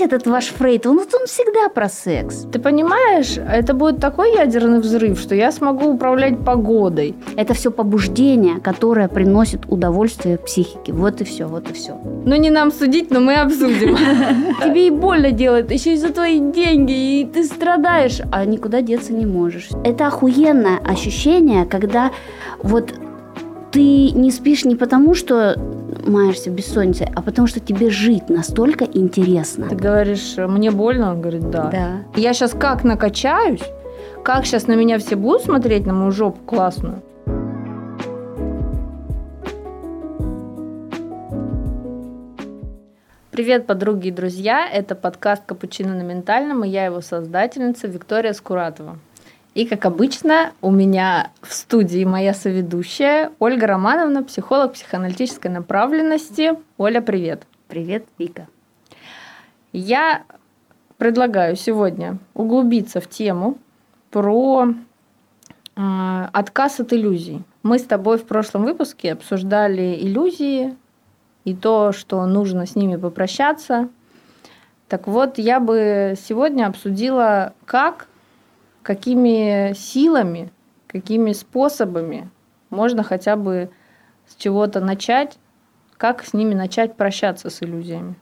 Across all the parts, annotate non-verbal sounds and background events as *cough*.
опять этот ваш Фрейд, он, он всегда про секс. Ты понимаешь, это будет такой ядерный взрыв, что я смогу управлять погодой. Это все побуждение, которое приносит удовольствие психике. Вот и все, вот и все. Ну, не нам судить, но мы обсудим. *laughs* *laughs* Тебе и больно делает, еще и за твои деньги, и ты страдаешь, а никуда деться не можешь. Это охуенное ощущение, когда вот ты не спишь не потому, что маешься бессонницей, а потому что тебе жить настолько интересно. Ты говоришь, мне больно? Он говорит, да. Да. Я сейчас как накачаюсь, как сейчас на меня все будут смотреть, на мою жопу классную. Привет, подруги и друзья! Это подкаст «Капучино на ментальном» и я его создательница Виктория Скуратова. И, как обычно, у меня в студии моя соведущая Ольга Романовна, психолог психоаналитической направленности. Оля, привет. Привет, Вика. Я предлагаю сегодня углубиться в тему про э, отказ от иллюзий. Мы с тобой в прошлом выпуске обсуждали иллюзии и то, что нужно с ними попрощаться. Так вот, я бы сегодня обсудила, как какими силами, какими способами можно хотя бы с чего-то начать, как с ними начать прощаться с иллюзиями?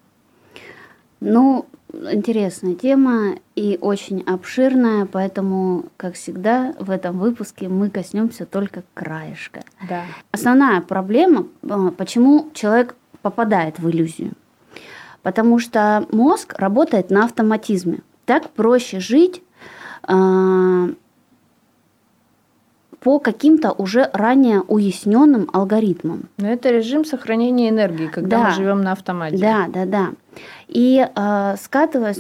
Ну, интересная тема и очень обширная, поэтому, как всегда, в этом выпуске мы коснемся только краешка. Да. Основная проблема, а, почему человек попадает в иллюзию. Потому что мозг работает на автоматизме. Так проще жить, по каким-то уже ранее уясненным алгоритмам. Но это режим сохранения энергии, когда Да. мы живем на автомате. Да, да, да. И э, скатываясь,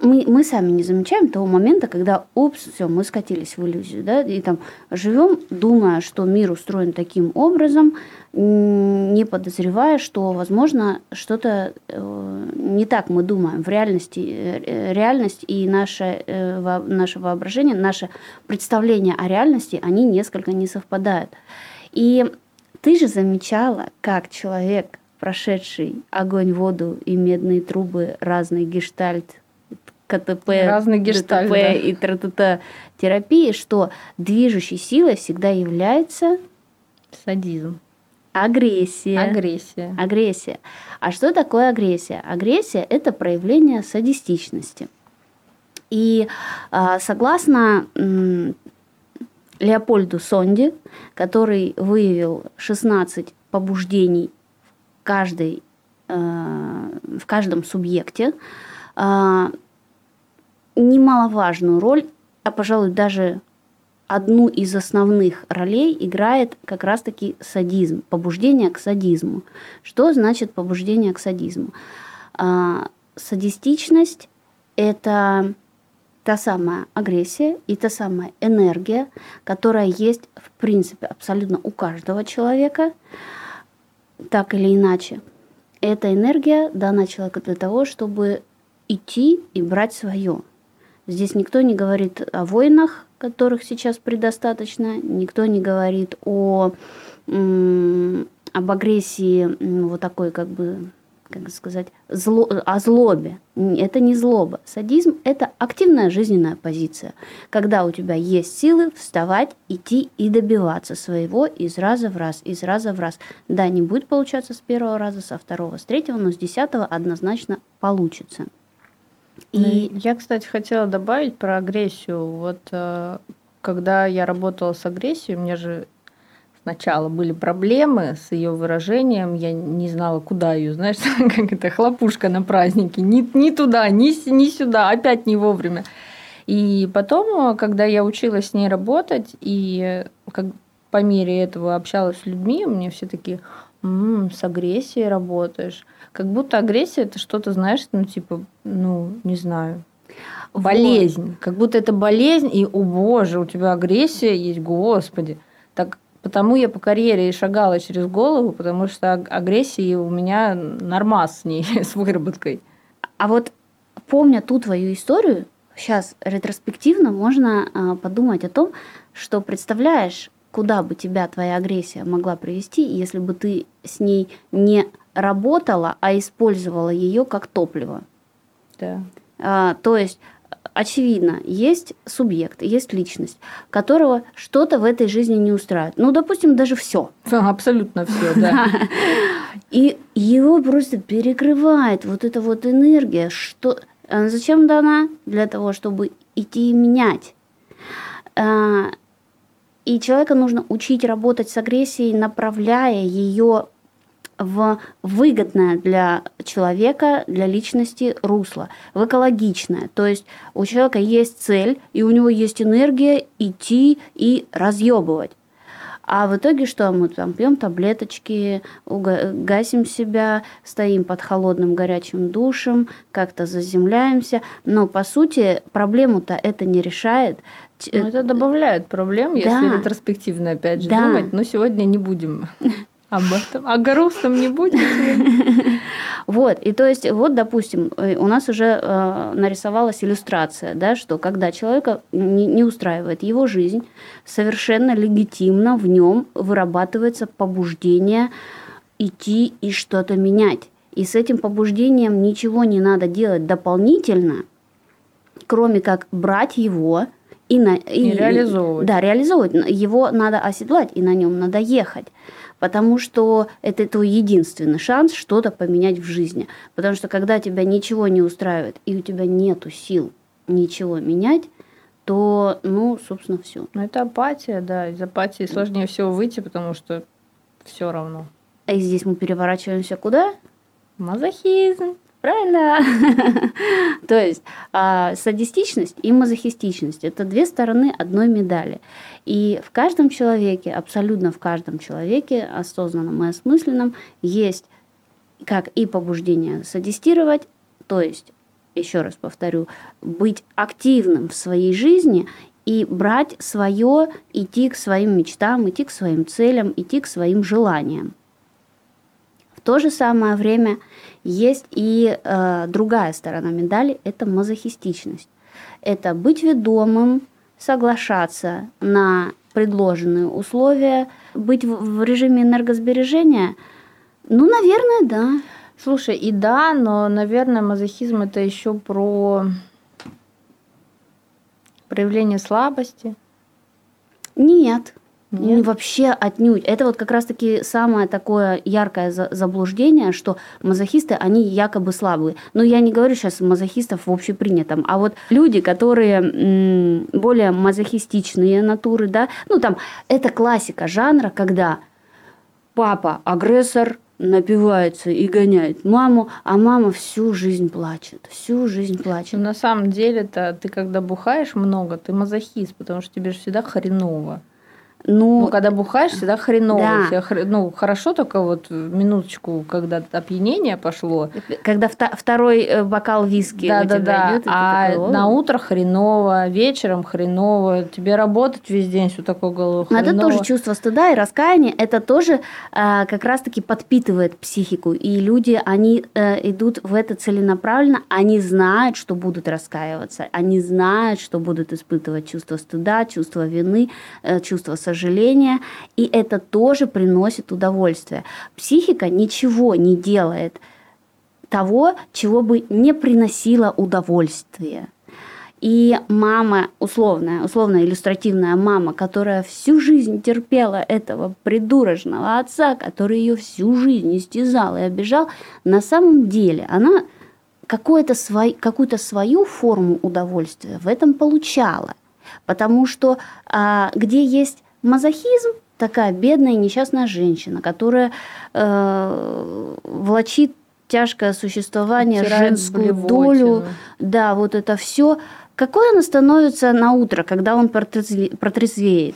мы, мы сами не замечаем того момента, когда, упс, все, мы скатились в иллюзию, да, и там живем, думая, что мир устроен таким образом, не подозревая, что, возможно, что-то э, не так мы думаем. В реальности э, реальность и наше, э, во- наше воображение, наше представление о реальности, они несколько не совпадают. И ты же замечала, как человек, прошедший огонь, воду и медные трубы, разный гештальт, КТП, Разный гештальт, ДТП да. и тра терапии, что движущей силой всегда является Садизм. агрессия. Агрессия. Агрессия. А что такое агрессия? Агрессия – это проявление садистичности. И а, согласно Леопольду Сонди, который выявил 16 побуждений в, каждой, э, в каждом субъекте, а, немаловажную роль, а, пожалуй, даже одну из основных ролей играет как раз-таки садизм, побуждение к садизму. Что значит побуждение к садизму? А, Садистичность – это та самая агрессия и та самая энергия, которая есть, в принципе, абсолютно у каждого человека, так или иначе. Эта энергия дана человеку для того, чтобы идти и брать свое. Здесь никто не говорит о войнах, которых сейчас предостаточно, никто не говорит о, об агрессии, вот такой как бы, как сказать, зло, о злобе. Это не злоба. Садизм – это активная жизненная позиция, когда у тебя есть силы вставать, идти и добиваться своего из раза в раз, из раза в раз. Да, не будет получаться с первого раза, со второго, с третьего, но с десятого однозначно получится. И я, кстати, хотела добавить про агрессию. Вот э, когда я работала с агрессией, у меня же сначала были проблемы с ее выражением, я не знала, куда ее, знаешь, *laughs* как это хлопушка на празднике, ни, ни туда, ни, ни сюда, опять не вовремя. И потом, э, когда я училась с ней работать, и э, как по мере этого общалась с людьми, мне все такие, «М, с агрессией работаешь. Как будто агрессия это что-то, знаешь, ну типа, ну, не знаю, Вот. болезнь. Как будто это болезнь, и, о боже, у тебя агрессия есть, господи. Так потому я по карьере и шагала через голову, потому что аг- агрессии у меня нормас с ней, *laughs* с выработкой. А вот помня ту твою историю, сейчас ретроспективно можно а, подумать о том, что представляешь, куда бы тебя твоя агрессия могла привести, если бы ты с ней не работала, а использовала ее как топливо. Да. А, то есть очевидно, есть субъект, есть личность, которого что-то в этой жизни не устраивает. Ну, допустим, даже все. Абсолютно все, да. *laughs* И его просто перекрывает вот эта вот энергия, что а зачем дана? Для того, чтобы идти и менять. И человека нужно учить работать с агрессией, направляя ее в выгодное для человека, для личности русло, в экологичное. То есть у человека есть цель, и у него есть энергия идти и разъебывать. А в итоге что? Мы там пьем таблеточки, гасим себя, стоим под холодным горячим душем, как-то заземляемся. Но по сути проблему-то это не решает. Ну, это добавляет проблем, да. если ретроспективно опять же да. думать. Но сегодня не будем *laughs* об этом. А грустным не будет. *laughs* Вот, и то есть, вот, допустим, э, у нас уже э, нарисовалась иллюстрация, да, что когда человека не, не устраивает его жизнь, совершенно легитимно в нем вырабатывается побуждение идти и что-то менять. И с этим побуждением ничего не надо делать дополнительно, кроме как брать его и, на, и, и реализовывать. Да, реализовывать. Его надо оседлать, и на нем надо ехать потому что это твой единственный шанс что-то поменять в жизни. Потому что когда тебя ничего не устраивает, и у тебя нету сил ничего менять, то, ну, собственно, все. Ну, это апатия, да. Из апатии сложнее всего выйти, потому что все равно. А и здесь мы переворачиваемся куда? Мазохизм. Правильно. *laughs* То есть а, садистичность и мазохистичность – это две стороны одной медали. И в каждом человеке, абсолютно в каждом человеке, осознанном и осмысленном, есть как и побуждение садистировать, то есть, еще раз повторю, быть активным в своей жизни и брать свое, идти к своим мечтам, идти к своим целям, идти к своим желаниям. То же самое время есть и э, другая сторона медали – это мазохистичность. Это быть ведомым, соглашаться на предложенные условия, быть в, в режиме энергосбережения. Ну, наверное, да. Слушай, и да, но, наверное, мазохизм это еще про проявление слабости. Нет. Нет. Вообще отнюдь. Это вот как раз-таки самое такое яркое заблуждение, что мазохисты, они якобы слабые. Но я не говорю сейчас мазохистов в общепринятом, а вот люди, которые более мазохистичные натуры, да, ну там, это классика жанра, когда папа агрессор, напивается и гоняет маму, а мама всю жизнь плачет, всю жизнь плачет. Но на самом деле-то ты когда бухаешь много, ты мазохист, потому что тебе же всегда хреново. Ну, ну, когда бухаешь, всегда хреново. Да. Всегда, ну, хорошо только вот минуточку, когда опьянение пошло. Когда второй э, бокал виски да, да, да. Идет, а такой, на утро хреново, вечером хреново, тебе работать весь день все такое голову Но это тоже чувство стыда и раскаяния, это тоже э, как раз-таки подпитывает психику. И люди, они э, идут в это целенаправленно, они знают, что будут раскаиваться, они знают, что будут испытывать чувство стыда, чувство вины, э, чувство сожаления сожаления, и это тоже приносит удовольствие. Психика ничего не делает того, чего бы не приносило удовольствие. И мама, условная, условно иллюстративная мама, которая всю жизнь терпела этого придурочного отца, который ее всю жизнь истязал и обижал, на самом деле она какую-то свой, какую свою форму удовольствия в этом получала. Потому что а, где есть Мазохизм такая бедная несчастная женщина, которая э, влачит тяжкое существование, Утирает женскую долю, да, вот это все. Какой она становится на утро, когда он протрезвеет?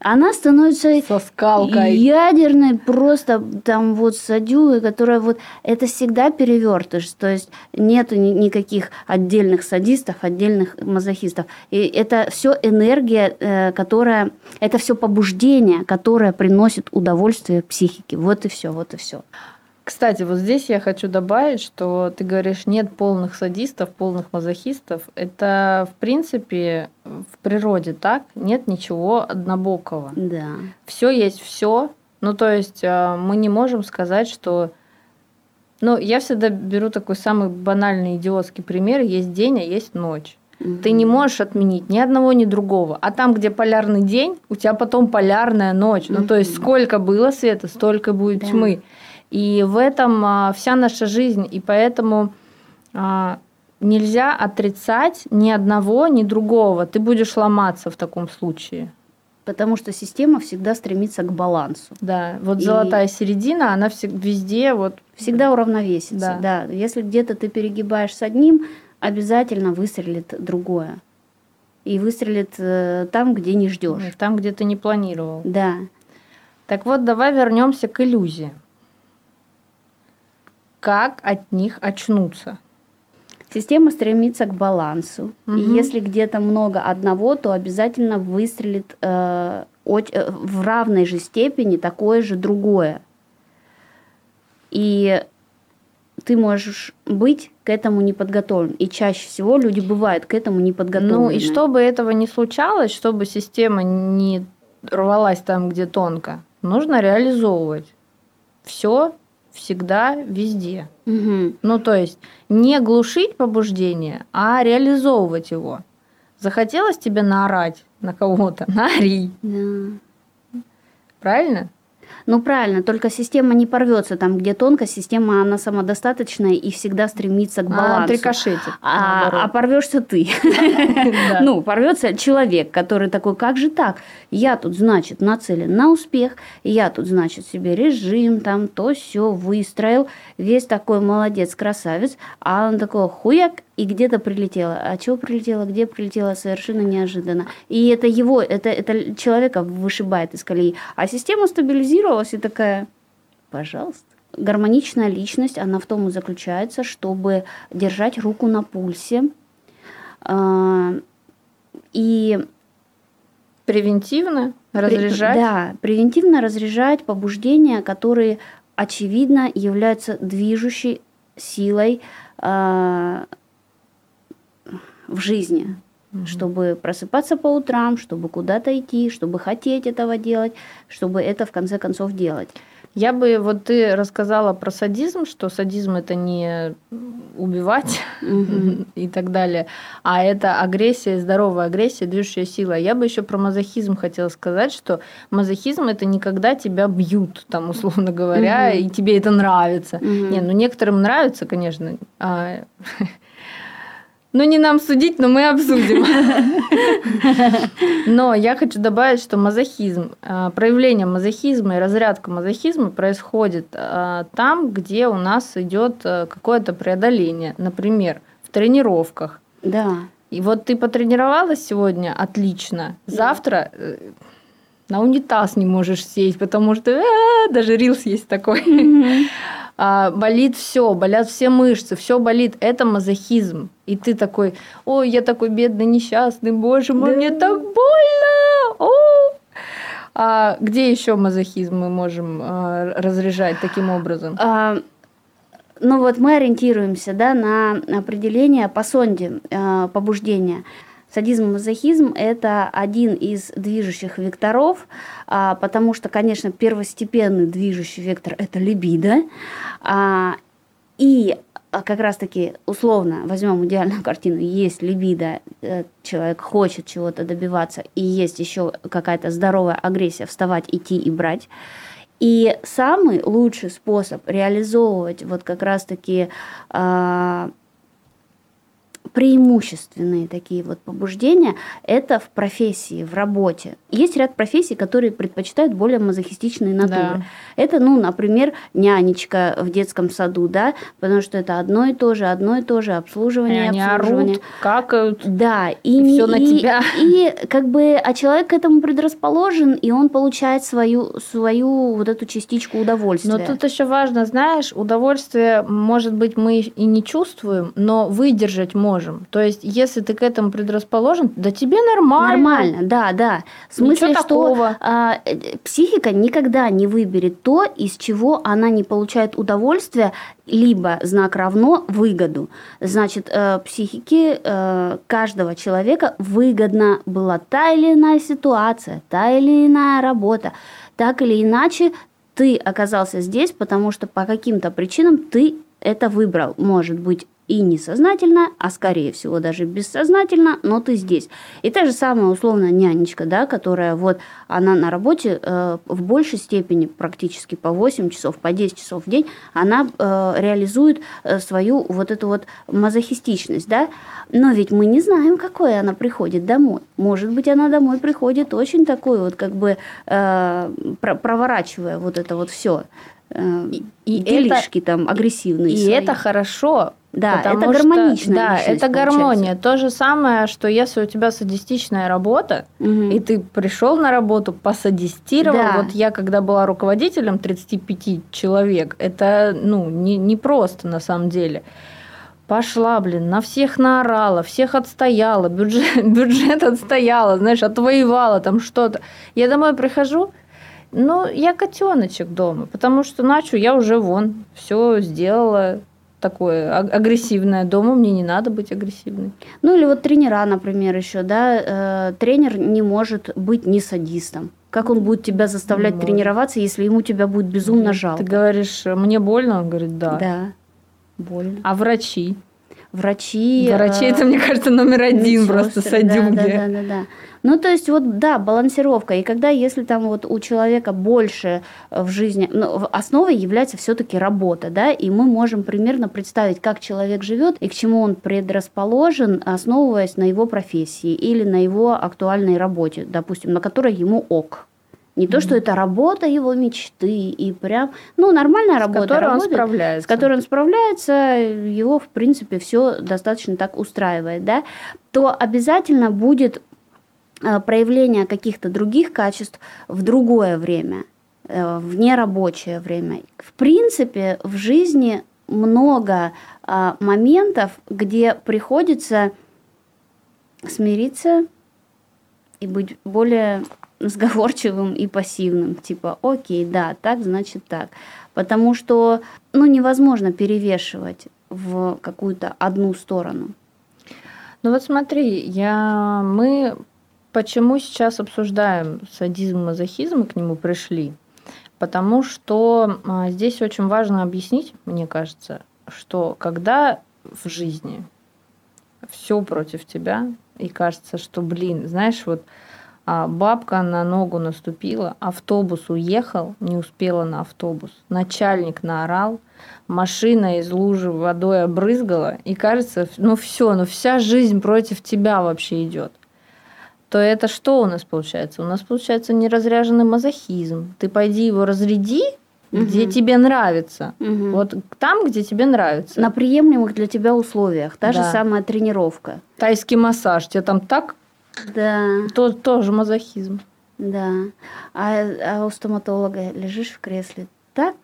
Она становится со скалкой ядерной просто там вот садюгой, которая вот это всегда перевертыш, то есть нету ни, никаких отдельных садистов, отдельных мазохистов. И это все энергия, э, которая, это все побуждение, которое приносит удовольствие психике. Вот и все, вот и все. Кстати, вот здесь я хочу добавить, что ты говоришь, нет полных садистов, полных мазохистов. Это, в принципе, в природе так. Нет ничего однобокого. Да. Все есть все. Ну, то есть э, мы не можем сказать, что Ну, я всегда беру такой самый банальный идиотский пример. Есть день, а есть ночь. Ты не можешь отменить ни одного, ни другого. А там, где полярный день, у тебя потом полярная ночь. Ну, то есть сколько было света, столько будет да. тьмы. И в этом а, вся наша жизнь. И поэтому а, нельзя отрицать ни одного, ни другого. Ты будешь ломаться в таком случае. Потому что система всегда стремится к балансу. Да, вот и золотая середина, она везде вот всегда уравновесится. Да. да. Если где-то ты перегибаешь с одним, обязательно выстрелит другое. И выстрелит э, там, где не ждешь. Там, где ты не планировал. Да. Так вот, давай вернемся к иллюзии. Как от них очнуться? Система стремится к балансу. Угу. И если где-то много одного, то обязательно выстрелит э, э, в равной же степени такое же другое. И ты можешь быть к этому не подготовлен. И чаще всего люди бывают к этому не подготовлены. Ну и чтобы этого не случалось, чтобы система не рвалась там, где тонко, нужно реализовывать все всегда везде. Угу. Ну то есть не глушить побуждение, а реализовывать его. Захотелось тебе наорать на кого-то, *laughs* наори. Да. Правильно? Ну правильно, только система не порвется там, где тонко, система она самодостаточная и всегда стремится к балансу. А, трикошетит. А, а порвешься ты. *laughs* Ну, порвется человек, который такой, как же так? Я тут, значит, нацелен на успех, я тут, значит, себе режим, там то все выстроил, весь такой молодец, красавец, а он такой хуяк, и где-то прилетело. А чего прилетело, где прилетело, совершенно неожиданно. И это его, это, это человека вышибает из колеи. А система стабилизировалась и такая, пожалуйста. Гармоничная личность, она в том и заключается, чтобы держать руку на пульсе. А, и превентивно разряжать. Да, превентивно разряжать побуждения, которые очевидно являются движущей силой а, в жизни, угу. чтобы просыпаться по утрам, чтобы куда-то идти, чтобы хотеть этого делать, чтобы это в конце концов делать. Я бы, вот ты рассказала про садизм, что садизм это не убивать *laughs* и так далее, а это агрессия, здоровая агрессия, движущая сила. Я бы еще про мазохизм хотела сказать, что мазохизм это не когда тебя бьют, там, условно говоря, и тебе это нравится. Не, ну некоторым нравится, конечно. А, *laughs* Ну, не нам судить, но мы обсудим. Но я хочу добавить, что мазохизм, а, проявление мазохизма и разрядка мазохизма происходит а, там, где у нас идет а, какое-то преодоление. Например, в тренировках. Да. И вот ты потренировалась сегодня отлично. Завтра э, на унитаз не можешь сесть, потому что даже рилс есть такой *laughs* а, болит все, болят все мышцы, все болит, это мазохизм. И ты такой, ой, я такой бедный, несчастный, боже мой, да. мне так больно. О! А где еще мазохизм мы можем а, разряжать таким образом? А, ну вот мы ориентируемся да, на определение по сонде а, побуждения. Садизм и мазохизм – это один из движущих векторов, а, потому что, конечно, первостепенный движущий вектор – это либидо. А, и как раз-таки условно возьмем идеальную картину, есть либидо, э, человек хочет чего-то добиваться, и есть еще какая-то здоровая агрессия вставать, идти и брать. И самый лучший способ реализовывать вот как раз-таки а, преимущественные такие вот побуждения – это в профессии, в работе. Есть ряд профессий, которые предпочитают более мазохистичные натуры. Да. Это, ну, например, нянечка в детском саду, да, потому что это одно и то же, одно и то же обслуживание, и они обслуживание. Орут, какают, да, и, и все на тебя. И, и как бы, а человек к этому предрасположен, и он получает свою, свою вот эту частичку удовольствия. Но тут еще важно, знаешь, удовольствие, может быть, мы и не чувствуем, но выдержать можем можем. То есть, если ты к этому предрасположен, да тебе нормально. Нормально, да, да. В смысле, Ничего что такого. А, э, психика никогда не выберет то, из чего она не получает удовольствие, либо знак равно выгоду. Значит, э, психике э, каждого человека выгодна была та или иная ситуация, та или иная работа. Так или иначе, ты оказался здесь, потому что по каким-то причинам ты это выбрал. Может быть, и несознательно, а скорее всего даже бессознательно, но ты здесь. И та же самая условно нянечка, да, которая вот она на работе э, в большей степени, практически по 8 часов, по 10 часов в день, она э, реализует э, свою вот эту вот мазохистичность, да, но ведь мы не знаем, какой она приходит домой. Может быть, она домой приходит очень такой вот, как бы э, проворачивая вот это вот все. Э, и, делишки это, там агрессивные. И, и это хорошо, да, это гармонично. Да, это гармония. То же самое, что если у тебя садистичная работа, угу. и ты пришел на работу, посадистировал. Да. Вот я, когда была руководителем 35 человек, это ну, не, не просто на самом деле. Пошла, блин, на всех наорала, всех отстояла, бюджет, *laughs* бюджет отстояла, знаешь, отвоевала там что-то. Я домой прихожу, ну, я котеночек дома, потому что начу я уже вон все сделала, такое агрессивное. Дома мне не надо быть агрессивной. Ну или вот тренера, например, еще, да, э, тренер не может быть не садистом. Как он будет тебя заставлять Может. тренироваться, если ему тебя будет безумно жалко? Ты говоришь, мне больно? Он говорит, да. Да, больно. А врачи? Врачи... Врачи, э, это, мне кажется, номер один просто садюги. Да, да, да, да. Ну, то есть, вот, да, балансировка. И когда, если там вот у человека больше э, в жизни, ну, основой является все-таки работа, да, и мы можем примерно представить, как человек живет и к чему он предрасположен, основываясь на его профессии или на его актуальной работе, допустим, на которой ему ок. Не mm-hmm. то, что это работа его мечты и прям, ну, нормальная работа. С которой работает, он справляется. С которой он справляется, его, в принципе, все достаточно так устраивает, да, то обязательно будет проявление каких-то других качеств в другое время, э, в нерабочее время. В принципе, в жизни много э, моментов, где приходится смириться и быть более сговорчивым и пассивным. Типа, окей, да, так, значит так. Потому что ну, невозможно перевешивать в какую-то одну сторону. Ну вот смотри, я, мы Почему сейчас обсуждаем садизм и мазохизм и к нему пришли? Потому что а, здесь очень важно объяснить, мне кажется, что когда в жизни все против тебя, и кажется, что, блин, знаешь, вот а, бабка на ногу наступила, автобус уехал, не успела на автобус, начальник наорал, машина из лужи водой обрызгала, и кажется, ну все, ну вся жизнь против тебя вообще идет то это что у нас получается? У нас получается неразряженный мазохизм. Ты пойди его разряди, угу. где тебе нравится. Угу. Вот там, где тебе нравится. На приемлемых для тебя условиях. Та да. же самая тренировка. Тайский массаж. Тебе там так? Да. То, тоже мазохизм. Да. А, а у стоматолога лежишь в кресле так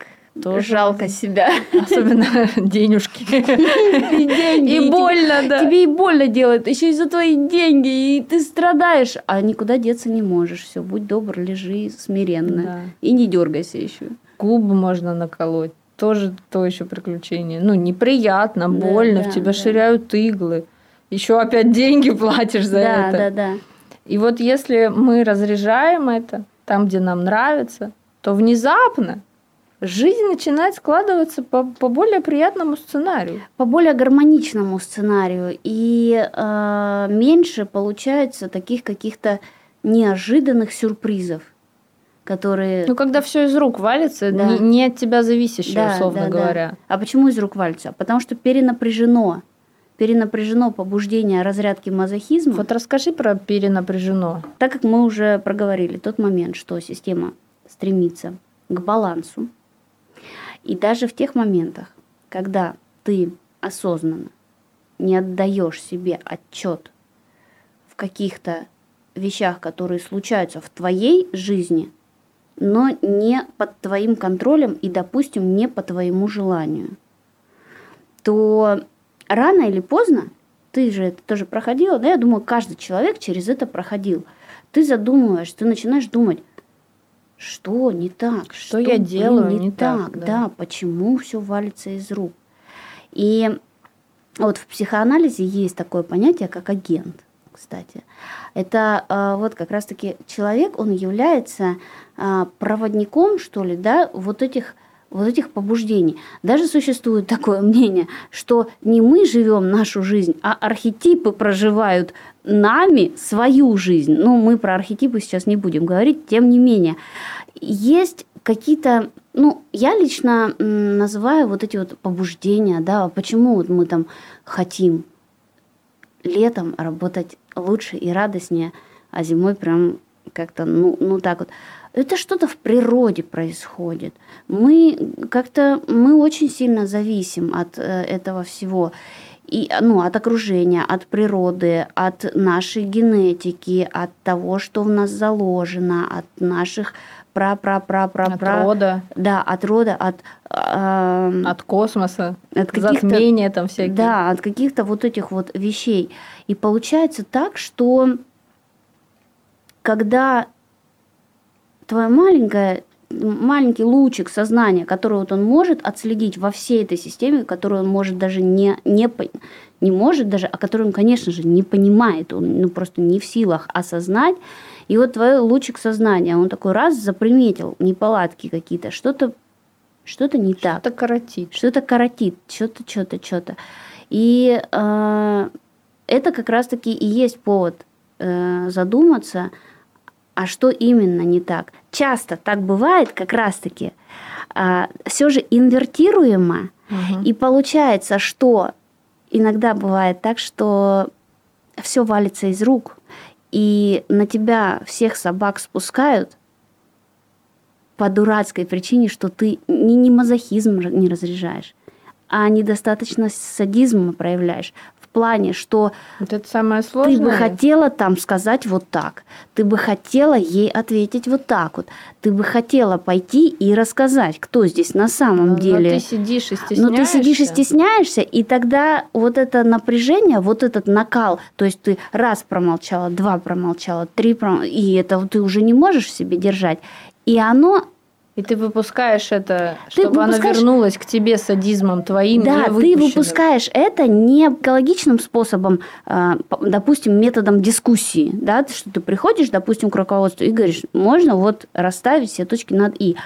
тоже жалко себя. *laughs* Особенно *laughs* денежки. *laughs* И деньги. И больно, да. Тебе и больно делают. Еще и за твои деньги. И ты страдаешь. А никуда деться не можешь. Все, будь добр, лежи смиренно. И не дергайся еще. Губы можно наколоть. Тоже то еще приключение. Ну, неприятно, больно. в тебя ширяют иглы. Еще опять деньги платишь за это. Да, да, да. И вот если мы разряжаем это там, где нам нравится, то внезапно жизнь начинает складываться по, по более приятному сценарию. По более гармоничному сценарию. И э, меньше получается таких каких-то неожиданных сюрпризов которые... Ну, когда все из рук валится, да. не, не от тебя зависящее, да, условно да, говоря. Да. А почему из рук валится? Потому что перенапряжено. Перенапряжено побуждение разрядки мазохизма. Вот расскажи про перенапряжено. Так как мы уже проговорили тот момент, что система стремится к балансу, и даже в тех моментах, когда ты осознанно не отдаешь себе отчет в каких-то вещах, которые случаются в твоей жизни, но не под твоим контролем и, допустим, не по твоему желанию, то рано или поздно, ты же это тоже проходила, да, я думаю, каждый человек через это проходил. Ты задумываешь, ты начинаешь думать, что не так, что, что я делаю не, не так, так да. да, почему все валится из рук. И вот в психоанализе есть такое понятие, как агент, кстати. Это э, вот как раз-таки человек, он является э, проводником, что ли, да, вот этих вот этих побуждений. Даже существует такое мнение, что не мы живем нашу жизнь, а архетипы проживают нами свою жизнь. Ну, мы про архетипы сейчас не будем говорить, тем не менее. Есть какие-то, ну, я лично называю вот эти вот побуждения, да, почему вот мы там хотим летом работать лучше и радостнее, а зимой прям как-то, ну, ну так вот. Это что-то в природе происходит. Мы как-то, мы очень сильно зависим от э, этого всего. И, ну, от окружения, от природы, от нашей генетики, от того, что в нас заложено, от наших пра пра пра пра от рода. Да, от рода, от... Э, от космоса, от каких-то... Затмения там всякие. Да, от каких-то вот этих вот вещей. И получается так, что когда твоя маленькая маленький лучик сознания, который вот он может отследить во всей этой системе, которую он может даже не, не, не может даже, а которую он, конечно же, не понимает, он ну, просто не в силах осознать. И вот твой лучик сознания, он такой раз заприметил неполадки какие-то, что-то что-то не что так. Что-то коротит. Что-то коротит, что-то, что-то, что-то. И э, это как раз-таки и есть повод э, задуматься, а что именно не так. Часто так бывает как раз-таки а, все же инвертируемо, угу. и получается, что иногда бывает так, что все валится из рук, и на тебя всех собак спускают по дурацкой причине, что ты не, не мазохизм не разряжаешь, а недостаточно садизма проявляешь плане, что вот это самое сложное. ты бы хотела там сказать вот так, ты бы хотела ей ответить вот так вот, ты бы хотела пойти и рассказать, кто здесь на самом но, деле. Но ты сидишь и стесняешься. Но ты сидишь и стесняешься, и тогда вот это напряжение, вот этот накал, то есть ты раз промолчала, два промолчала, три промолчала, и это ты уже не можешь себе держать. И оно и ты выпускаешь это, ты чтобы выпускаешь... оно вернулось к тебе садизмом твоим. Да, ты выпускаешь это не экологичным способом, а, допустим, методом дискуссии, да, что ты приходишь, допустим, к руководству и говоришь, можно вот расставить все точки над и,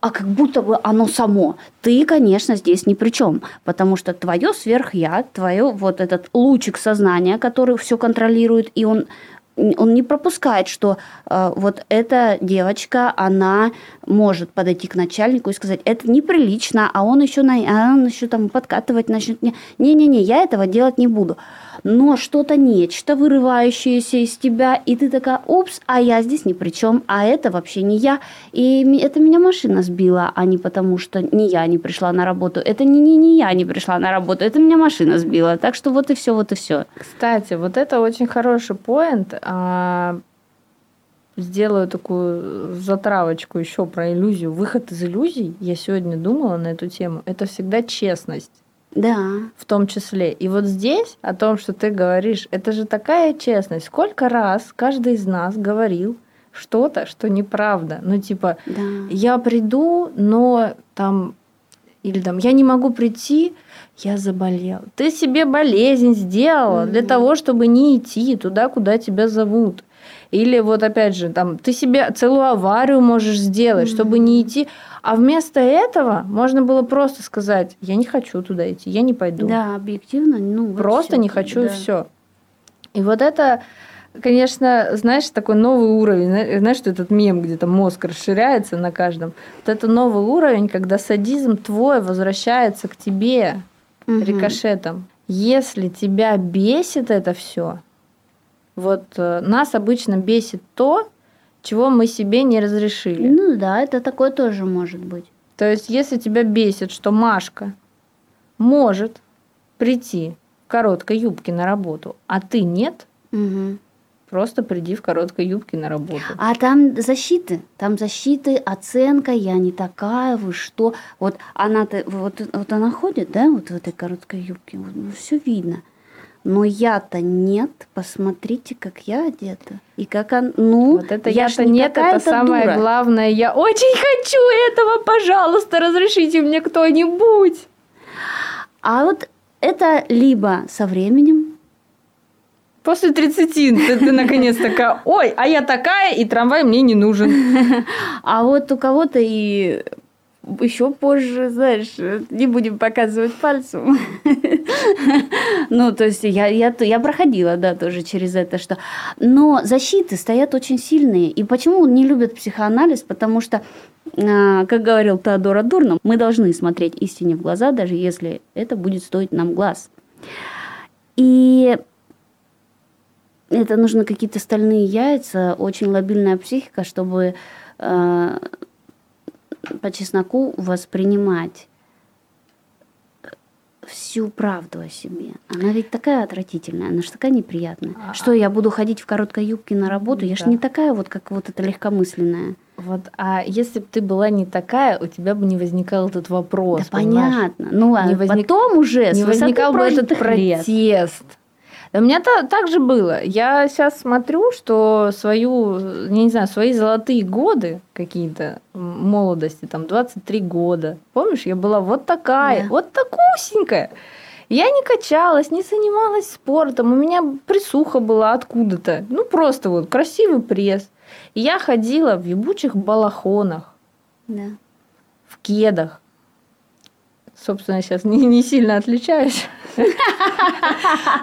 а как будто бы оно само. Ты, конечно, здесь ни при чем, потому что твое сверхя, твое вот этот лучик сознания, который все контролирует, и он он не пропускает, что э, вот эта девочка, она может подойти к начальнику и сказать, это неприлично, а он еще, на, а он еще там подкатывать начнет. Не-не-не, я этого делать не буду. Но что-то нечто, вырывающееся из тебя, и ты такая, упс, а я здесь ни при чем, а это вообще не я, и это меня машина сбила, а не потому, что не я не пришла на работу, это не, не, не я не пришла на работу, это меня машина сбила, так что вот и все, вот и все. Кстати, вот это очень хороший поинт, сделаю такую затравочку еще про иллюзию. Выход из иллюзий, я сегодня думала на эту тему, это всегда честность. Да. В том числе. И вот здесь о том, что ты говоришь, это же такая честность. Сколько раз каждый из нас говорил что-то, что неправда. Ну, типа, да. я приду, но там или там я не могу прийти, я заболел. Ты себе болезнь сделала mm-hmm. для того, чтобы не идти туда, куда тебя зовут. Или вот опять же, там, ты себе целую аварию можешь сделать, mm-hmm. чтобы не идти. А вместо этого можно было просто сказать, я не хочу туда идти, я не пойду. Да, объективно, ну просто не хочу да. и все. И вот это, конечно, знаешь, такой новый уровень. Знаешь, что этот мем, где там мозг расширяется на каждом. Вот это новый уровень, когда садизм твой возвращается к тебе угу. рикошетом. Если тебя бесит это все, вот э, нас обычно бесит то, чего мы себе не разрешили. Ну да, это такое тоже может быть. То есть, если тебя бесит, что Машка может прийти в короткой юбке на работу, а ты нет, угу. Просто приди в короткой юбке на работу. А там защиты, там защиты, оценка, я не такая, вы что? Вот она-то, вот, вот она ходит, да, вот в этой короткой юбке, вот, ну, все видно но я-то нет, посмотрите, как я одета. И как он, ну, вот это я-то нет, это самое дура. главное. Я очень хочу этого, пожалуйста, разрешите мне кто-нибудь. А вот это либо со временем. После 30 ты, ты наконец такая, ой, а я такая, и трамвай мне не нужен. *laughs* А вот у кого-то и еще позже, знаешь, не будем показывать пальцем. *laughs* Ну, то есть я, я, я проходила, да, тоже через это, что... Но защиты стоят очень сильные. И почему не любят психоанализ? Потому что, а, как говорил Теодор Адорно, мы должны смотреть истине в глаза, даже если это будет стоить нам глаз. И это нужно какие-то стальные яйца, очень лобильная психика, чтобы э, по чесноку воспринимать всю правду о себе. Она ведь такая отвратительная, она же такая неприятная. А, что я буду ходить в короткой юбке на работу? Я да. же не такая вот, как вот эта легкомысленная. Вот, а если бы ты была не такая, у тебя бы не возникал этот вопрос. Да понимаешь? понятно. Ну, а не возник... потом уже не возникал бы этот протест. У меня то так же было. Я сейчас смотрю, что свою, я не знаю, свои золотые годы какие-то молодости, там 23 года. Помнишь, я была вот такая, да. вот такусенькая. Я не качалась, не занималась спортом, у меня присуха была откуда-то. Ну, просто вот красивый пресс. И я ходила в ебучих балахонах, да. в кедах. Собственно, сейчас не, не сильно отличаюсь.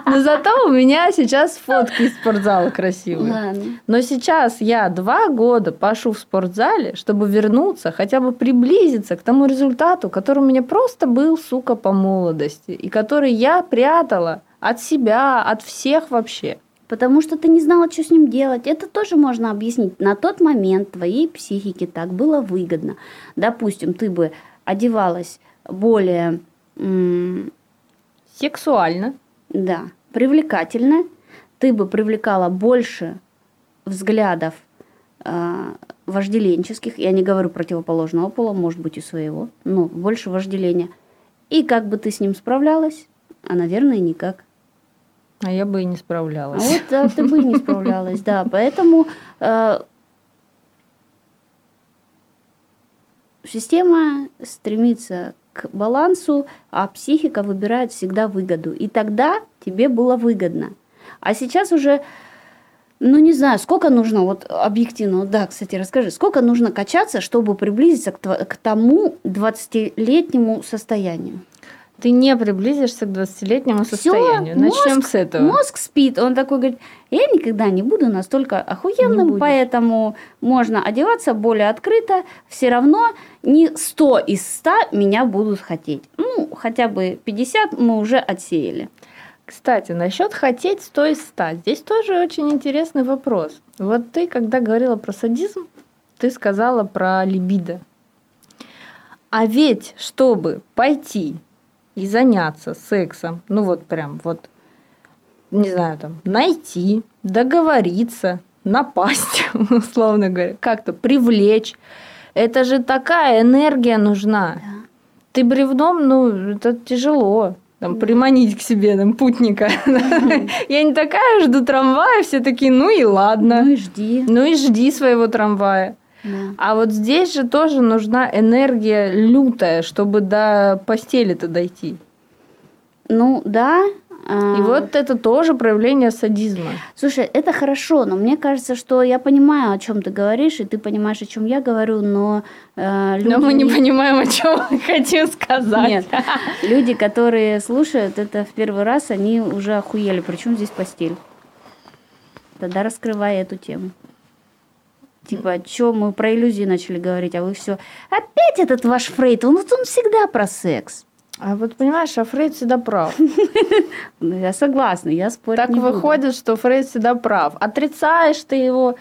Но зато у меня сейчас фотки из спортзала красивые. Ладно. Но сейчас я два года пошу в спортзале, чтобы вернуться, хотя бы приблизиться к тому результату, который у меня просто был, сука, по молодости, и который я прятала от себя, от всех вообще. Потому что ты не знала, что с ним делать. Это тоже можно объяснить. На тот момент твоей психике так было выгодно. Допустим, ты бы одевалась более Сексуально. Да, привлекательно. Ты бы привлекала больше взглядов э, вожделенческих. Я не говорю противоположного пола, может быть, и своего, но больше вожделения. И как бы ты с ним справлялась? А, наверное, никак. А я бы и не справлялась. А вот да, ты бы и не *laughs* справлялась, да. Поэтому э, система стремится балансу, а психика выбирает всегда выгоду. И тогда тебе было выгодно. А сейчас уже, ну не знаю, сколько нужно, вот объективно, да, кстати, расскажи, сколько нужно качаться, чтобы приблизиться к, к тому 20-летнему состоянию? Ты не приблизишься к 20-летнему состоянию. Всё, Начнем мозг, с этого. Мозг спит. Он такой говорит, я никогда не буду настолько охуенным, поэтому можно одеваться более открыто. Все равно не 100 из 100 меня будут хотеть. Ну, хотя бы 50 мы уже отсеяли. Кстати, насчет хотеть 100 из 100. Здесь тоже очень интересный вопрос. Вот ты, когда говорила про садизм, ты сказала про либидо. А ведь, чтобы пойти и заняться сексом, ну вот прям вот, не знаю, там, найти, договориться, напасть, *laughs* условно говоря, как-то привлечь. Это же такая энергия нужна. Да. Ты бревном, ну, это тяжело. Там, приманить к себе там, путника. Я не такая, жду трамвая, все такие, ну и ладно. Ну и жди. Ну и жди своего трамвая. Да. А вот здесь же тоже нужна энергия лютая, чтобы до постели-то дойти. Ну да. А И вот это тоже проявление садизма. Слушай, это хорошо, но мне кажется, что я понимаю, о чем ты говоришь, и ты понимаешь, о чем я говорю, но э, люди... Но мы не понимаем, о чем *laughs* хотим сказать. Нет, люди, которые слушают это в первый раз, они уже охуели. Причем здесь постель? Тогда раскрывай эту тему. Типа, что мы про иллюзии начали говорить, а вы все. Опять этот ваш Фрейд, он, он всегда про секс. А вот понимаешь, а Фрейд всегда прав. *laughs* Ну, я согласна, я спорю. Так выходит, что Фрейд всегда прав. Отрицаешь ты его,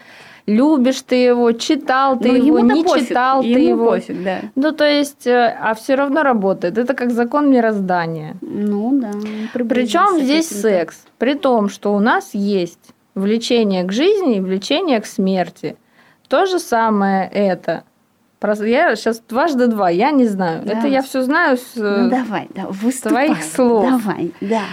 любишь ты его, читал ты ну, его, не читал ты его. Пофиг, да. Ну, то есть, э, а все равно работает. Это как закон мироздания. Ну да. Причем здесь секс. При том, что у нас есть влечение к жизни и влечение к смерти. То же самое это. Я сейчас дважды два, я не знаю. Да. Это я все знаю с ну, давай, да, выступай. твоих слов. Давай, да.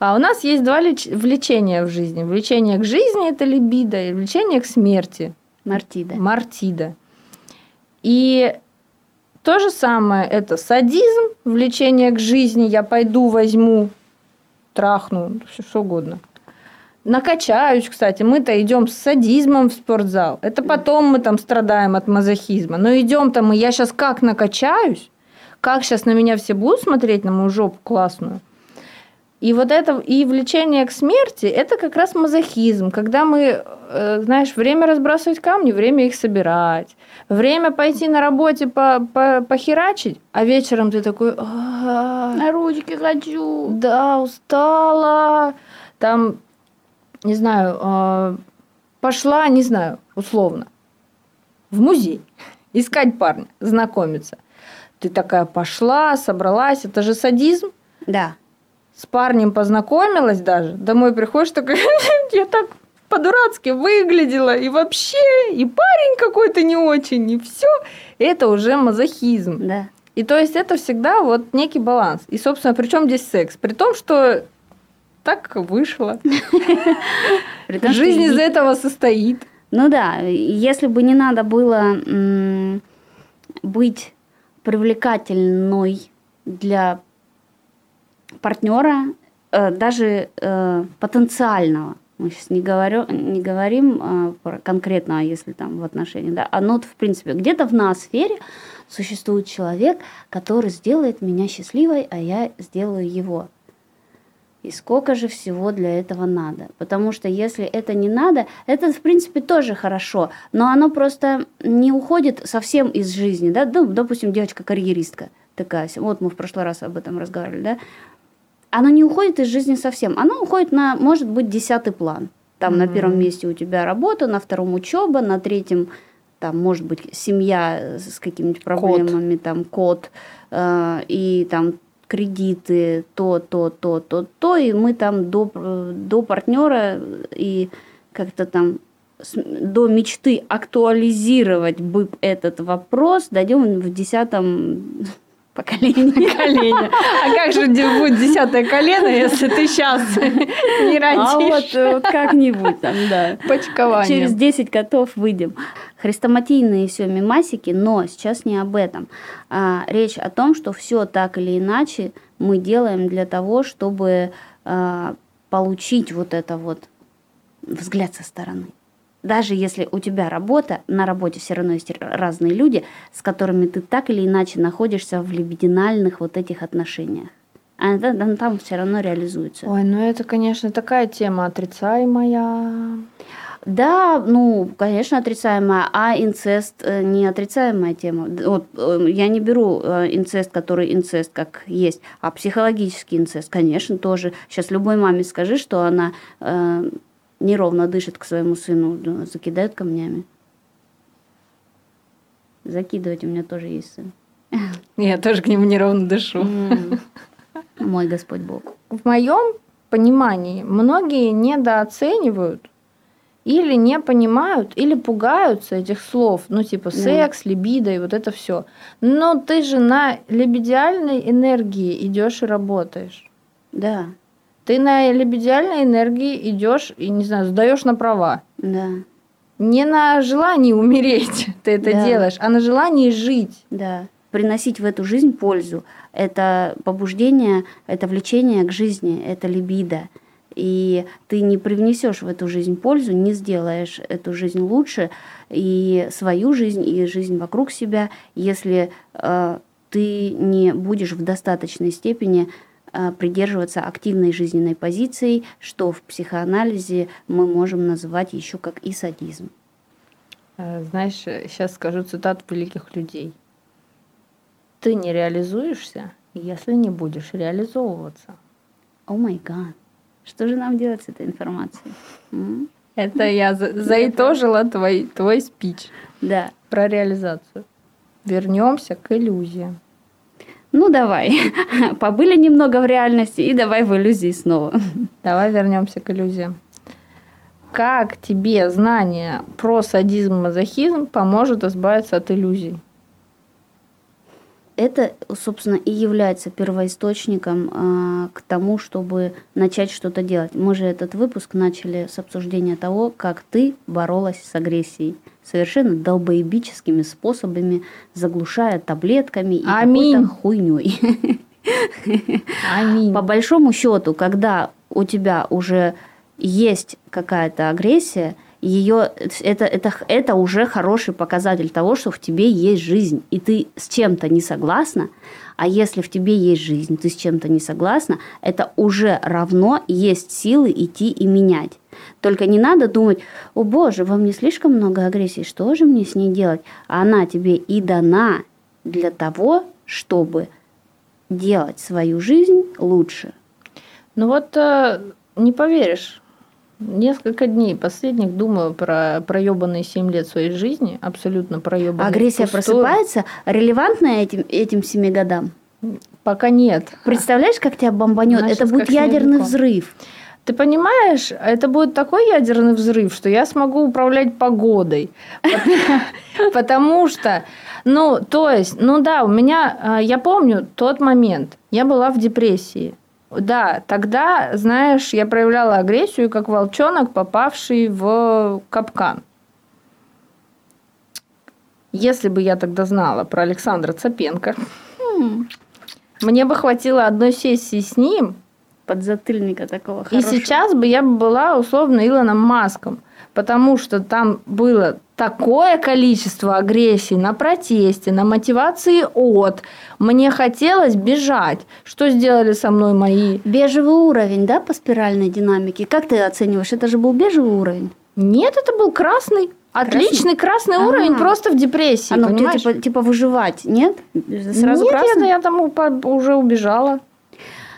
А у нас есть два влечения в жизни. Влечение к жизни – это либидо, и влечение к смерти. Мартида. Мартида. И то же самое – это садизм, влечение к жизни. Я пойду, возьму, трахну, все что угодно. Накачаюсь, кстати. Мы-то идем с садизмом в спортзал. Это потом мы там страдаем от мазохизма. Но идем-то мы, я сейчас как накачаюсь, как сейчас на меня все будут смотреть, на мою жопу классную. И вот это, и влечение к смерти, это как раз мазохизм, когда мы, э, знаешь, время разбрасывать камни, время их собирать, время пойти на работе по, по, похерачить, а вечером ты такой, на ручки хочу. Да, устала. Там, не знаю, э, пошла, не знаю, условно, в музей *laughs* искать парня, знакомиться. Ты такая пошла, собралась, это же садизм. Да с парнем познакомилась даже, домой приходишь, такая, *laughs* я так по-дурацки выглядела, и вообще, и парень какой-то не очень, и все. Это уже мазохизм. Да. И то есть это всегда вот некий баланс. И, собственно, при чем здесь секс? При том, что так вышло. Жизнь из этого состоит. Ну да, если бы не надо было быть привлекательной для партнера, э, даже э, потенциального, мы сейчас не, говорю, не говорим э, про конкретного, если там в отношениях, да, а ну, в принципе, где-то в ноосфере существует человек, который сделает меня счастливой, а я сделаю его. И сколько же всего для этого надо? Потому что если это не надо, это в принципе тоже хорошо, но оно просто не уходит совсем из жизни, да? Ну, допустим, девочка-карьеристка такая, вот мы в прошлый раз об этом разговаривали, да? оно не уходит из жизни совсем. Оно уходит на, может быть, десятый план. Там mm-hmm. на первом месте у тебя работа, на втором учеба, на третьем там, может быть, семья с какими-нибудь проблемами, код. там, код, э, и там кредиты, то, то, то, то, то, и мы там до, до партнера и как-то там до мечты актуализировать бы этот вопрос дойдем в десятом поколение. поколение. А как же будет десятое колено, если ты сейчас не родишь? А вот, как-нибудь там, да. Почкование. Через 10 котов выйдем. Хрестоматийные все мимасики, но сейчас не об этом. А, речь о том, что все так или иначе мы делаем для того, чтобы а, получить вот это вот взгляд со стороны даже если у тебя работа, на работе все равно есть разные люди, с которыми ты так или иначе находишься в лебединальных вот этих отношениях. А это, там, там все равно реализуется. Ой, ну это, конечно, такая тема отрицаемая. Да, ну, конечно, отрицаемая, а инцест э, не отрицаемая тема. Вот э, я не беру э, инцест, который инцест как есть, а психологический инцест, конечно, тоже. Сейчас любой маме скажи, что она неровно дышит к своему сыну, закидают камнями. Закидывать у меня тоже есть сын. *laughs* Я тоже к нему неровно дышу. Мой Господь Бог. В моем понимании многие недооценивают или не понимают, или пугаются этих слов, ну типа секс, либидо и вот это все. Но ты же на лебедиальной энергии идешь и работаешь. Да. Ты на лебедиальной энергии идешь и, не знаю, сдаешь на права. Да. Не на желании умереть *laughs* ты это да. делаешь, а на желании жить. Да. Приносить в эту жизнь пользу. Это побуждение, это влечение к жизни, это либидо. И ты не привнесешь в эту жизнь пользу, не сделаешь эту жизнь лучше, и свою жизнь, и жизнь вокруг себя, если э, ты не будешь в достаточной степени придерживаться активной жизненной позиции, что в психоанализе мы можем называть еще как и садизм. Э, знаешь, сейчас скажу цитату великих людей. Ты не реализуешься, если не будешь реализовываться. О май гад. Что же нам делать с этой информацией? Это я заитожила твой, твой спич. Да. Про реализацию. Вернемся к иллюзиям ну давай, *laughs* побыли немного в реальности и давай в иллюзии снова. Давай вернемся к иллюзиям. Как тебе знание про садизм и мазохизм поможет избавиться от иллюзий? это, собственно, и является первоисточником э, к тому, чтобы начать что-то делать. Мы же этот выпуск начали с обсуждения того, как ты боролась с агрессией совершенно долбоебическими способами, заглушая таблетками и какой-то хуйней. *laughs* Аминь. По большому счету, когда у тебя уже есть какая-то агрессия, ее это, это, это уже хороший показатель того, что в тебе есть жизнь, и ты с чем-то не согласна, а если в тебе есть жизнь, ты с чем-то не согласна, это уже равно есть силы идти и менять. Только не надо думать, о боже, во мне слишком много агрессии, что же мне с ней делать? Она тебе и дана для того, чтобы делать свою жизнь лучше. Ну вот э, не поверишь, Несколько дней последних думаю про проебанные 7 лет своей жизни, абсолютно проебанные. Агрессия пустую. просыпается, релевантная этим, этим 7 годам? Пока нет. Представляешь, как тебя бомбанет? Значит, это будет ядерный взрыв. Ты понимаешь, это будет такой ядерный взрыв, что я смогу управлять погодой. *laughs* Потому что, ну, то есть, ну да, у меня, а, я помню тот момент, я была в депрессии. Да, тогда, знаешь, я проявляла агрессию, как волчонок, попавший в капкан. Если бы я тогда знала про Александра Цапенко, хм. мне бы хватило одной сессии с ним. Подзатыльника такого хорошего. И сейчас бы я была условно Илоном Маском – потому что там было такое количество агрессии на протесте, на мотивации от. Мне хотелось бежать. Что сделали со мной мои? Бежевый уровень, да, по спиральной динамике? Как ты оцениваешь? Это же был бежевый уровень? Нет, это был красный. Отличный красный, красный уровень, просто в депрессии. А ну, понимаешь? типа, типа выживать, нет? Сразу нет, красный? я там уже убежала.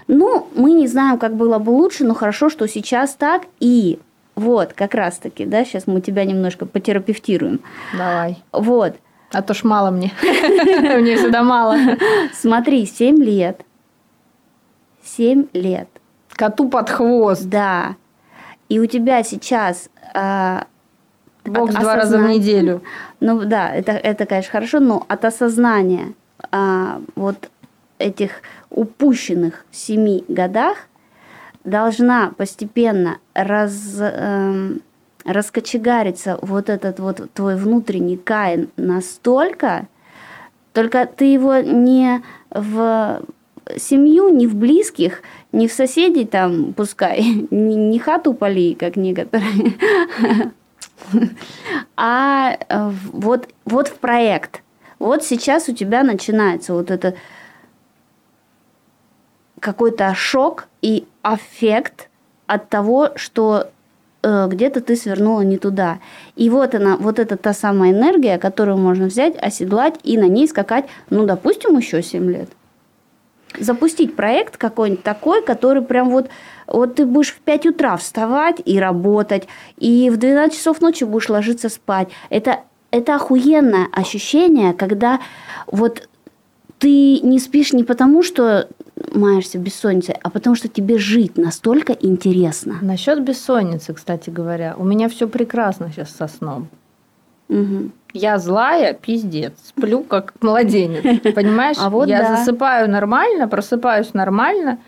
Ну, мы не знаем, как было бы лучше, но хорошо, что сейчас так. И вот, как раз-таки, да, сейчас мы тебя немножко потерапевтируем. Давай. Вот. А то ж мало мне. *laughs* Мне всегда мало. Смотри, 7 лет. 7 лет. Коту под хвост. Да. И у тебя сейчас... А, Бокс два раза в неделю. Ну да, это, это, конечно, хорошо, но от осознания а, вот этих упущенных семи годах должна постепенно раз, э, раскочегариться вот этот вот твой внутренний каин настолько, только ты его не в семью, не в близких, не в соседей там, пускай, *laughs* не, не хату поли, как некоторые, *laughs* а э, вот, вот в проект. Вот сейчас у тебя начинается вот это какой-то шок и аффект от того, что э, где-то ты свернула не туда. И вот она, вот это та самая энергия, которую можно взять, оседлать и на ней скакать, ну, допустим, еще 7 лет. Запустить проект какой-нибудь такой, который прям вот, вот ты будешь в 5 утра вставать и работать, и в 12 часов ночи будешь ложиться спать. Это, это охуенное ощущение, когда вот ты не спишь не потому, что маешься бессонницей, а потому что тебе жить настолько интересно. Насчет бессонницы, кстати говоря, у меня все прекрасно сейчас со сном. Угу. Я злая, пиздец, сплю как младенец, понимаешь? *laughs* А вот я да. засыпаю нормально, просыпаюсь нормально.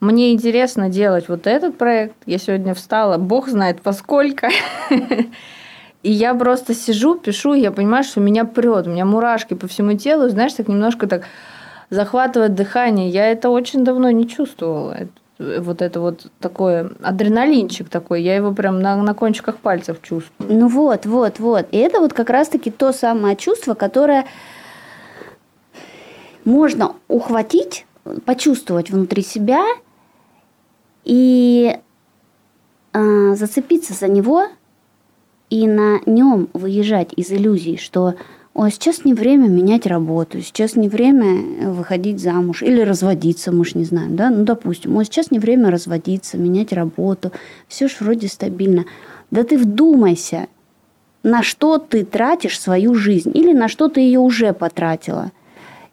Мне интересно делать вот этот проект. Я сегодня встала, бог знает во сколько. *laughs* И я просто сижу, пишу, я понимаю, что меня прет, у меня мурашки по всему телу, знаешь, так немножко так захватывает дыхание. Я это очень давно не чувствовала. Вот это вот такое адреналинчик такой, я его прям на, на кончиках пальцев чувствую. Ну вот, вот, вот. И это вот как раз-таки то самое чувство, которое можно ухватить, почувствовать внутри себя и э, зацепиться за него и на нем выезжать из иллюзий, что Ой, сейчас не время менять работу, сейчас не время э, выходить замуж или разводиться, мы ж не знаем, да, ну, допустим, ой, сейчас не время разводиться, менять работу, все ж вроде стабильно. Да ты вдумайся, на что ты тратишь свою жизнь или на что ты ее уже потратила.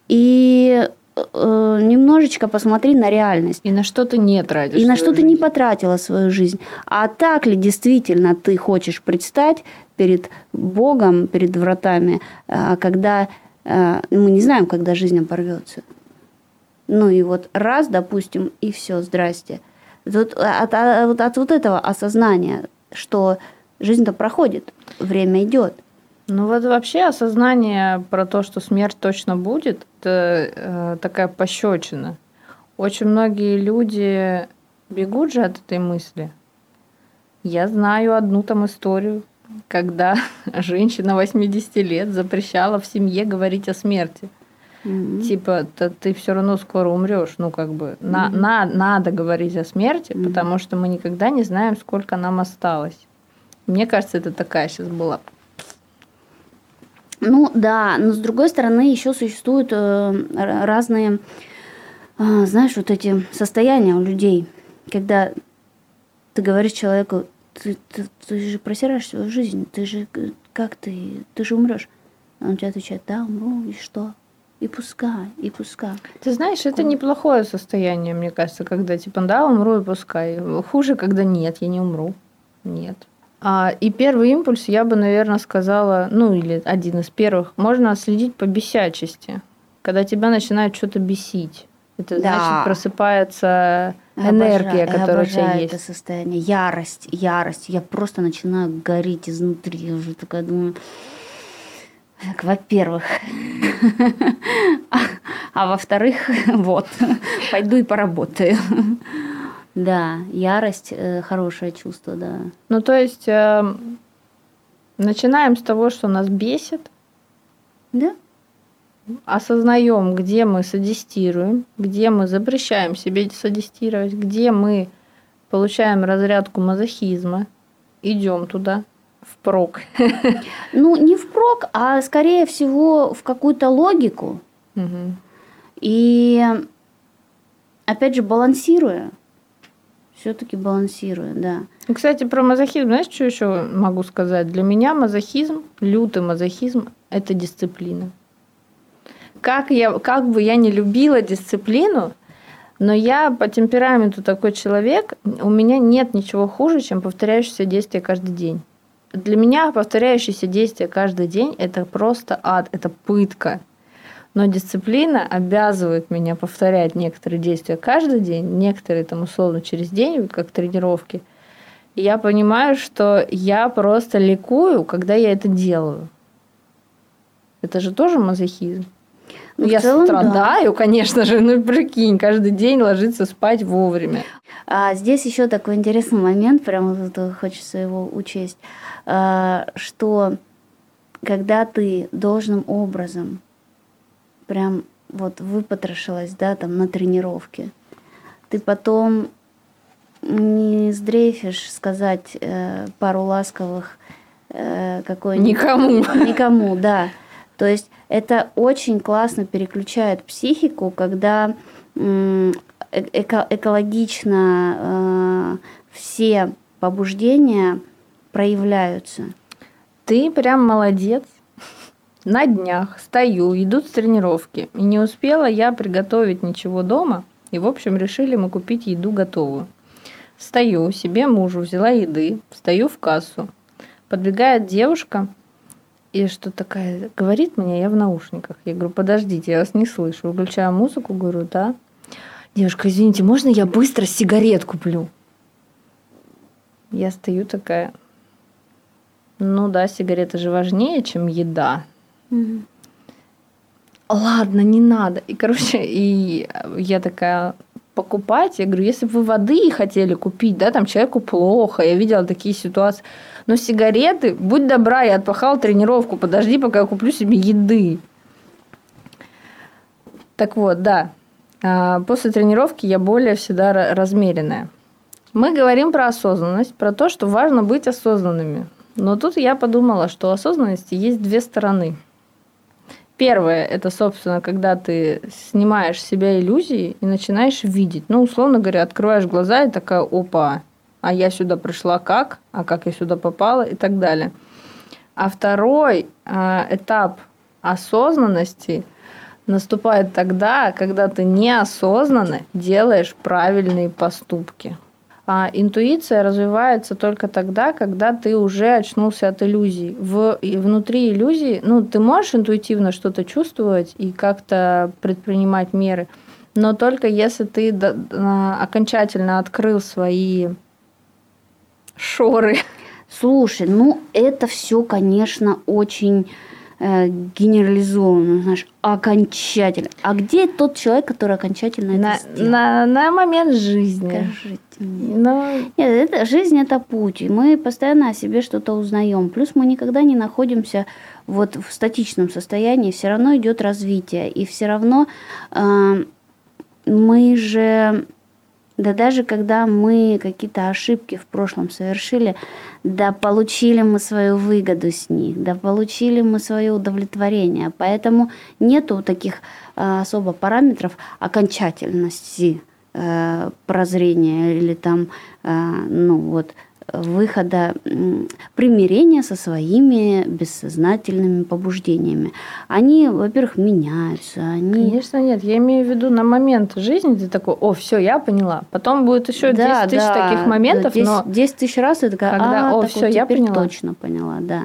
И э, немножечко посмотри на реальность. И на что ты не тратишь. И на что жизнь. ты не потратила свою жизнь. А так ли действительно ты хочешь предстать перед Богом, перед вратами, а когда а, мы не знаем, когда жизнь оборвется. Ну и вот раз, допустим, и все, здрасте. Тут от, от, от вот этого осознания, что жизнь-то проходит, время идет. Ну вот вообще осознание про то, что смерть точно будет, это э, такая пощечина. Очень многие люди бегут же от этой мысли. Я знаю одну там историю, когда *laughs* женщина 80 лет запрещала в семье говорить о смерти. Mm-hmm. Типа, ты все равно скоро умрешь. Ну, как бы, mm-hmm. на, на, надо говорить о смерти, mm-hmm. потому что мы никогда не знаем, сколько нам осталось. Мне кажется, это такая сейчас была. Ну да, но с другой стороны еще существуют э, разные, э, знаешь, вот эти состояния у людей, когда ты говоришь человеку, ты, ты, ты же просираешь свою жизнь, ты же как ты, ты же умрешь. Он тебе отвечает, да, умру, и что? И пускай, и пускай. Ты знаешь, это неплохое состояние, мне кажется, когда типа, да, умру и пускай. Хуже, когда нет, я не умру. Нет. А, и первый импульс я бы, наверное, сказала, ну или один из первых, можно следить по бесячести. Когда тебя начинает что-то бесить. Это да. значит просыпается энергия, обожаю, которая у тебя есть. это состояние. Ярость, ярость. Я просто начинаю гореть изнутри. Я уже такая думаю, так, во-первых. *laughs* А во-вторых, *laughs* вот, пойду и поработаю. Да, ярость э, хорошее чувство, да. Ну, то есть э, начинаем с того, что нас бесит. Да. Осознаем, где мы садистируем, где мы запрещаем себе садистировать, где мы получаем разрядку мазохизма, идем туда, впрок? Ну, не впрок, а скорее всего в какую-то логику. Угу. И опять же, балансируя. Все-таки балансируя, да. Кстати, про мазохизм, знаешь, что еще могу сказать? Для меня мазохизм, лютый мазохизм – это дисциплина. Как, я, как бы я не любила дисциплину, но я по темпераменту такой человек, у меня нет ничего хуже, чем повторяющиеся действия каждый день. Для меня повторяющиеся действия каждый день – это просто ад, это пытка. Но дисциплина обязывает меня повторять некоторые действия каждый день, некоторые там условно через день, как тренировки. И я понимаю, что я просто ликую, когда я это делаю. Это же тоже мазохизм. Ну, я целом, страдаю, да. конечно же, ну прикинь, каждый день ложиться спать вовремя. А здесь еще такой интересный момент, прямо тут хочется его учесть. А, что когда ты должным образом прям вот выпотрошилась, да, там на тренировке, ты потом не сдрейфишь сказать э, пару ласковых э, какой-нибудь... Никому. Никому, да. То есть это очень классно переключает психику, когда э, эко экологично э, все побуждения проявляются. Ты прям молодец. На днях стою, идут тренировки. И не успела я приготовить ничего дома. И, в общем, решили мы купить еду готовую. Стою, себе мужу взяла еды, стою в кассу. Подбегает девушка и что такая говорит мне, я в наушниках. Я говорю, подождите, я вас не слышу. Выключаю музыку, говорю, да. Девушка, извините, можно я быстро сигарет куплю? Я стою такая, ну да, сигареты же важнее, чем еда. Угу. Ладно, не надо. И, короче, и я такая, покупать. Я говорю, если бы вы воды хотели купить, да, там человеку плохо, я видела такие ситуации. Но сигареты, будь добра, я отпахал тренировку, подожди, пока я куплю себе еды. Так вот, да, а, после тренировки я более всегда размеренная. Мы говорим про осознанность, про то, что важно быть осознанными. Но тут я подумала, что у осознанности есть две стороны. Первое – это, собственно, когда ты снимаешь с себя иллюзии и начинаешь видеть. Ну, условно говоря, открываешь глаза и такая, опа, а я сюда пришла как, а как я сюда попала и так далее. А второй э, этап осознанности наступает тогда, когда ты неосознанно делаешь правильные поступки. А интуиция развивается только тогда, когда ты уже очнулся от иллюзий. В, внутри иллюзии, ну, ты можешь интуитивно что-то чувствовать и как-то предпринимать меры, но только если ты окончательно открыл свои шоры. Слушай, ну это все, конечно, очень э, генерализованно, знаешь, окончательно. А где тот человек, который окончательно на, это сделал? На, на момент жизни. Скажите. Но... Нет, это, жизнь это путь, и мы постоянно о себе что-то узнаем. Плюс мы никогда не находимся вот в статичном состоянии, все равно идет развитие, и все равно э, мы же, да даже когда мы какие-то ошибки в прошлом совершили, да получили мы свою выгоду с них, да получили мы свое удовлетворение, поэтому нету таких э, особо параметров окончательности Э, прозрения или там, э, ну вот, выхода примирения со своими бессознательными побуждениями. Они, во-первых, меняются. Они... Конечно, нет. Я имею в виду на момент жизни ты такой, о, все, я поняла. Потом будет еще да, 10 тысяч да, таких моментов, 10, но... 10 тысяч раз это такая, когда, а, о, все, я поняла. точно поняла, да.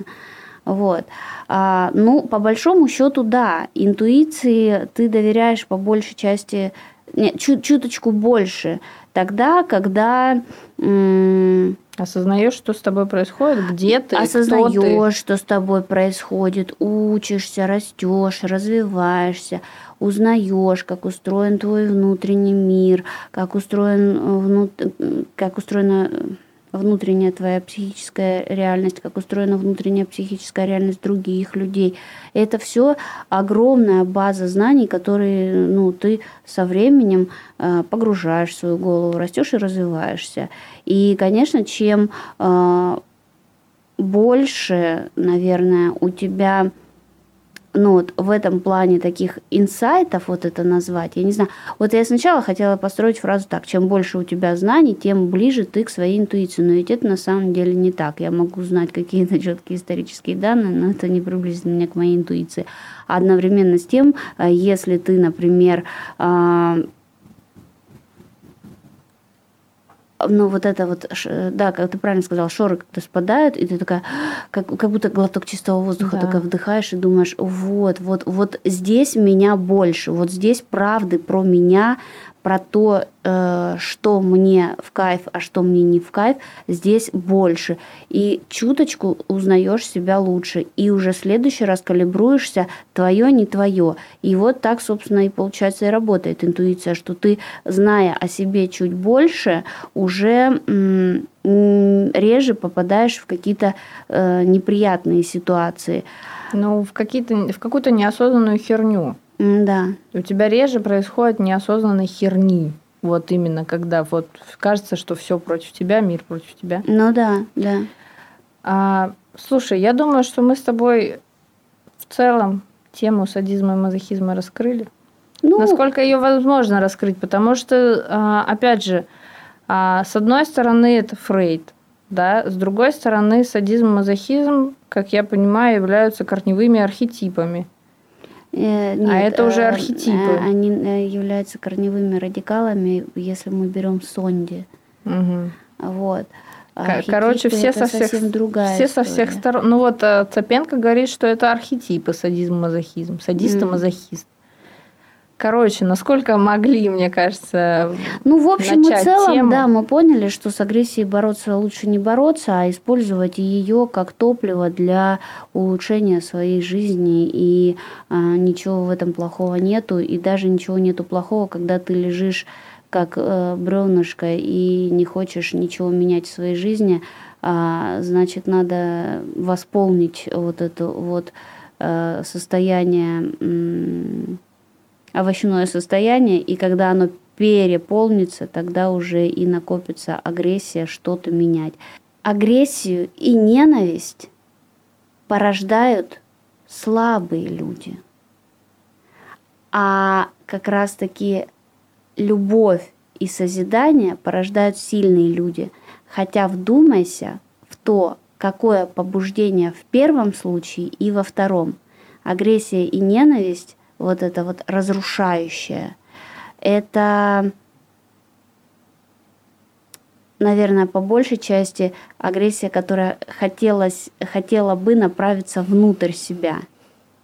Вот. А, ну, по большому счету, да, интуиции ты доверяешь по большей части нет, чуть, чуточку больше. Тогда, когда... М- Осознаешь, что с тобой происходит, где ты, Осознаешь, что с тобой происходит, учишься, растешь, развиваешься, узнаешь, как устроен твой внутренний мир, как устроен, э, внут... как устроена внутренняя твоя психическая реальность, как устроена внутренняя психическая реальность других людей. Это все огромная база знаний, которые ну, ты со временем э, погружаешь в свою голову, растешь и развиваешься. И, конечно, чем э, больше, наверное, у тебя ну вот в этом плане таких инсайтов, вот это назвать, я не знаю. Вот я сначала хотела построить фразу так, чем больше у тебя знаний, тем ближе ты к своей интуиции. Но ведь это на самом деле не так. Я могу знать какие-то четкие исторические данные, но это не приблизит меня к моей интуиции. Одновременно с тем, э, если ты, например, а, ну, вот это вот, да, как ты правильно сказал, шоры как-то спадают, и ты такая, как, как будто глоток чистого воздуха да. такая вдыхаешь и думаешь, вот, вот, вот здесь меня больше, вот здесь правды про меня, про то, э, что мне в кайф, а что мне не в кайф, здесь больше. И чуточку узнаешь себя лучше. И уже в следующий раз калибруешься, твое, не твое. И вот так, собственно, и получается и работает интуиция, что ты, зная о себе чуть больше, уже реже попадаешь в какие-то э, неприятные ситуации. Ну, в, какие-то, в какую-то неосознанную херню. Да. У тебя реже происходит неосознанной херни. Вот именно, когда вот кажется, что все против тебя, мир против тебя. Ну да, да. А, слушай, я думаю, что мы с тобой в целом тему садизма и мазохизма раскрыли. Ну, Насколько ее возможно раскрыть, потому что, а, опять же, а, с одной стороны, это Фрейд, да, с другой стороны, садизм и мазохизм, как я понимаю, являются корневыми архетипами. Э, нет, а это уже э, архетипы. Они э, являются корневыми радикалами, если мы берем сонди. Угу. Вот. Архетипы Короче, все со всех, все со всех сторон. Ну вот Цапенко говорит, что это архетипы садизм, мазохизм, садист и мазохист. Короче, насколько могли, мне кажется, Ну, в общем и целом, тему. да, мы поняли, что с агрессией бороться лучше не бороться, а использовать ее как топливо для улучшения своей жизни. И а, ничего в этом плохого нету. И даже ничего нету плохого, когда ты лежишь как э, бревнышко и не хочешь ничего менять в своей жизни, а, значит, надо восполнить вот это вот э, состояние овощное состояние, и когда оно переполнится, тогда уже и накопится агрессия что-то менять. Агрессию и ненависть порождают слабые люди. А как раз-таки любовь и созидание порождают сильные люди. Хотя вдумайся в то, какое побуждение в первом случае и во втором. Агрессия и ненависть вот это вот разрушающее. Это, наверное, по большей части агрессия, которая хотелось, хотела бы направиться внутрь себя.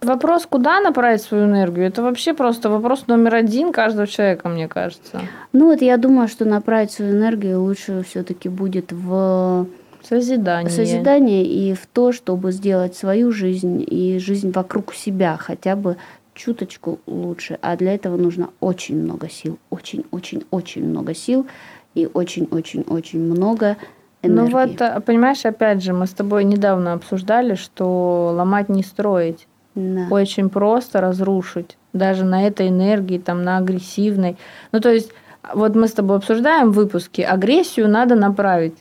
Вопрос, куда направить свою энергию, это вообще просто вопрос номер один каждого человека, мне кажется. Ну вот я думаю, что направить свою энергию лучше все-таки будет в Созидание. Созидание и в то, чтобы сделать свою жизнь и жизнь вокруг себя хотя бы чуточку лучше. А для этого нужно очень много сил. Очень-очень-очень много сил. и очень-очень-очень много энергии. Ну вот, а, понимаешь, опять же, мы с тобой недавно обсуждали, что ломать не строить. Да. Очень просто разрушить. Даже на этой энергии, там, на агрессивной. Ну, то есть, вот мы с тобой обсуждаем в выпуске, агрессию надо направить.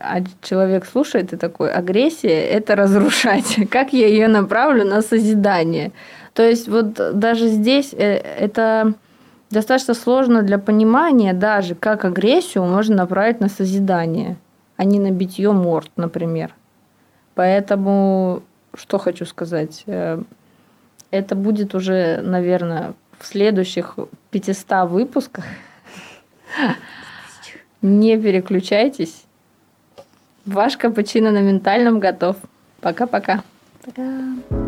А человек слушает и такой, агрессия – это разрушать. *laughs* Как я ее направлю на созидание? То есть, вот даже здесь э, это достаточно сложно для понимания даже, как агрессию можно направить на созидание, а не на битье морд, например. Поэтому, что хочу сказать, э, это будет уже, наверное, в следующих 500 выпусках. Не переключайтесь. Ваш капучино на ментальном готов. Пока-пока. Пока. -пока. Пока.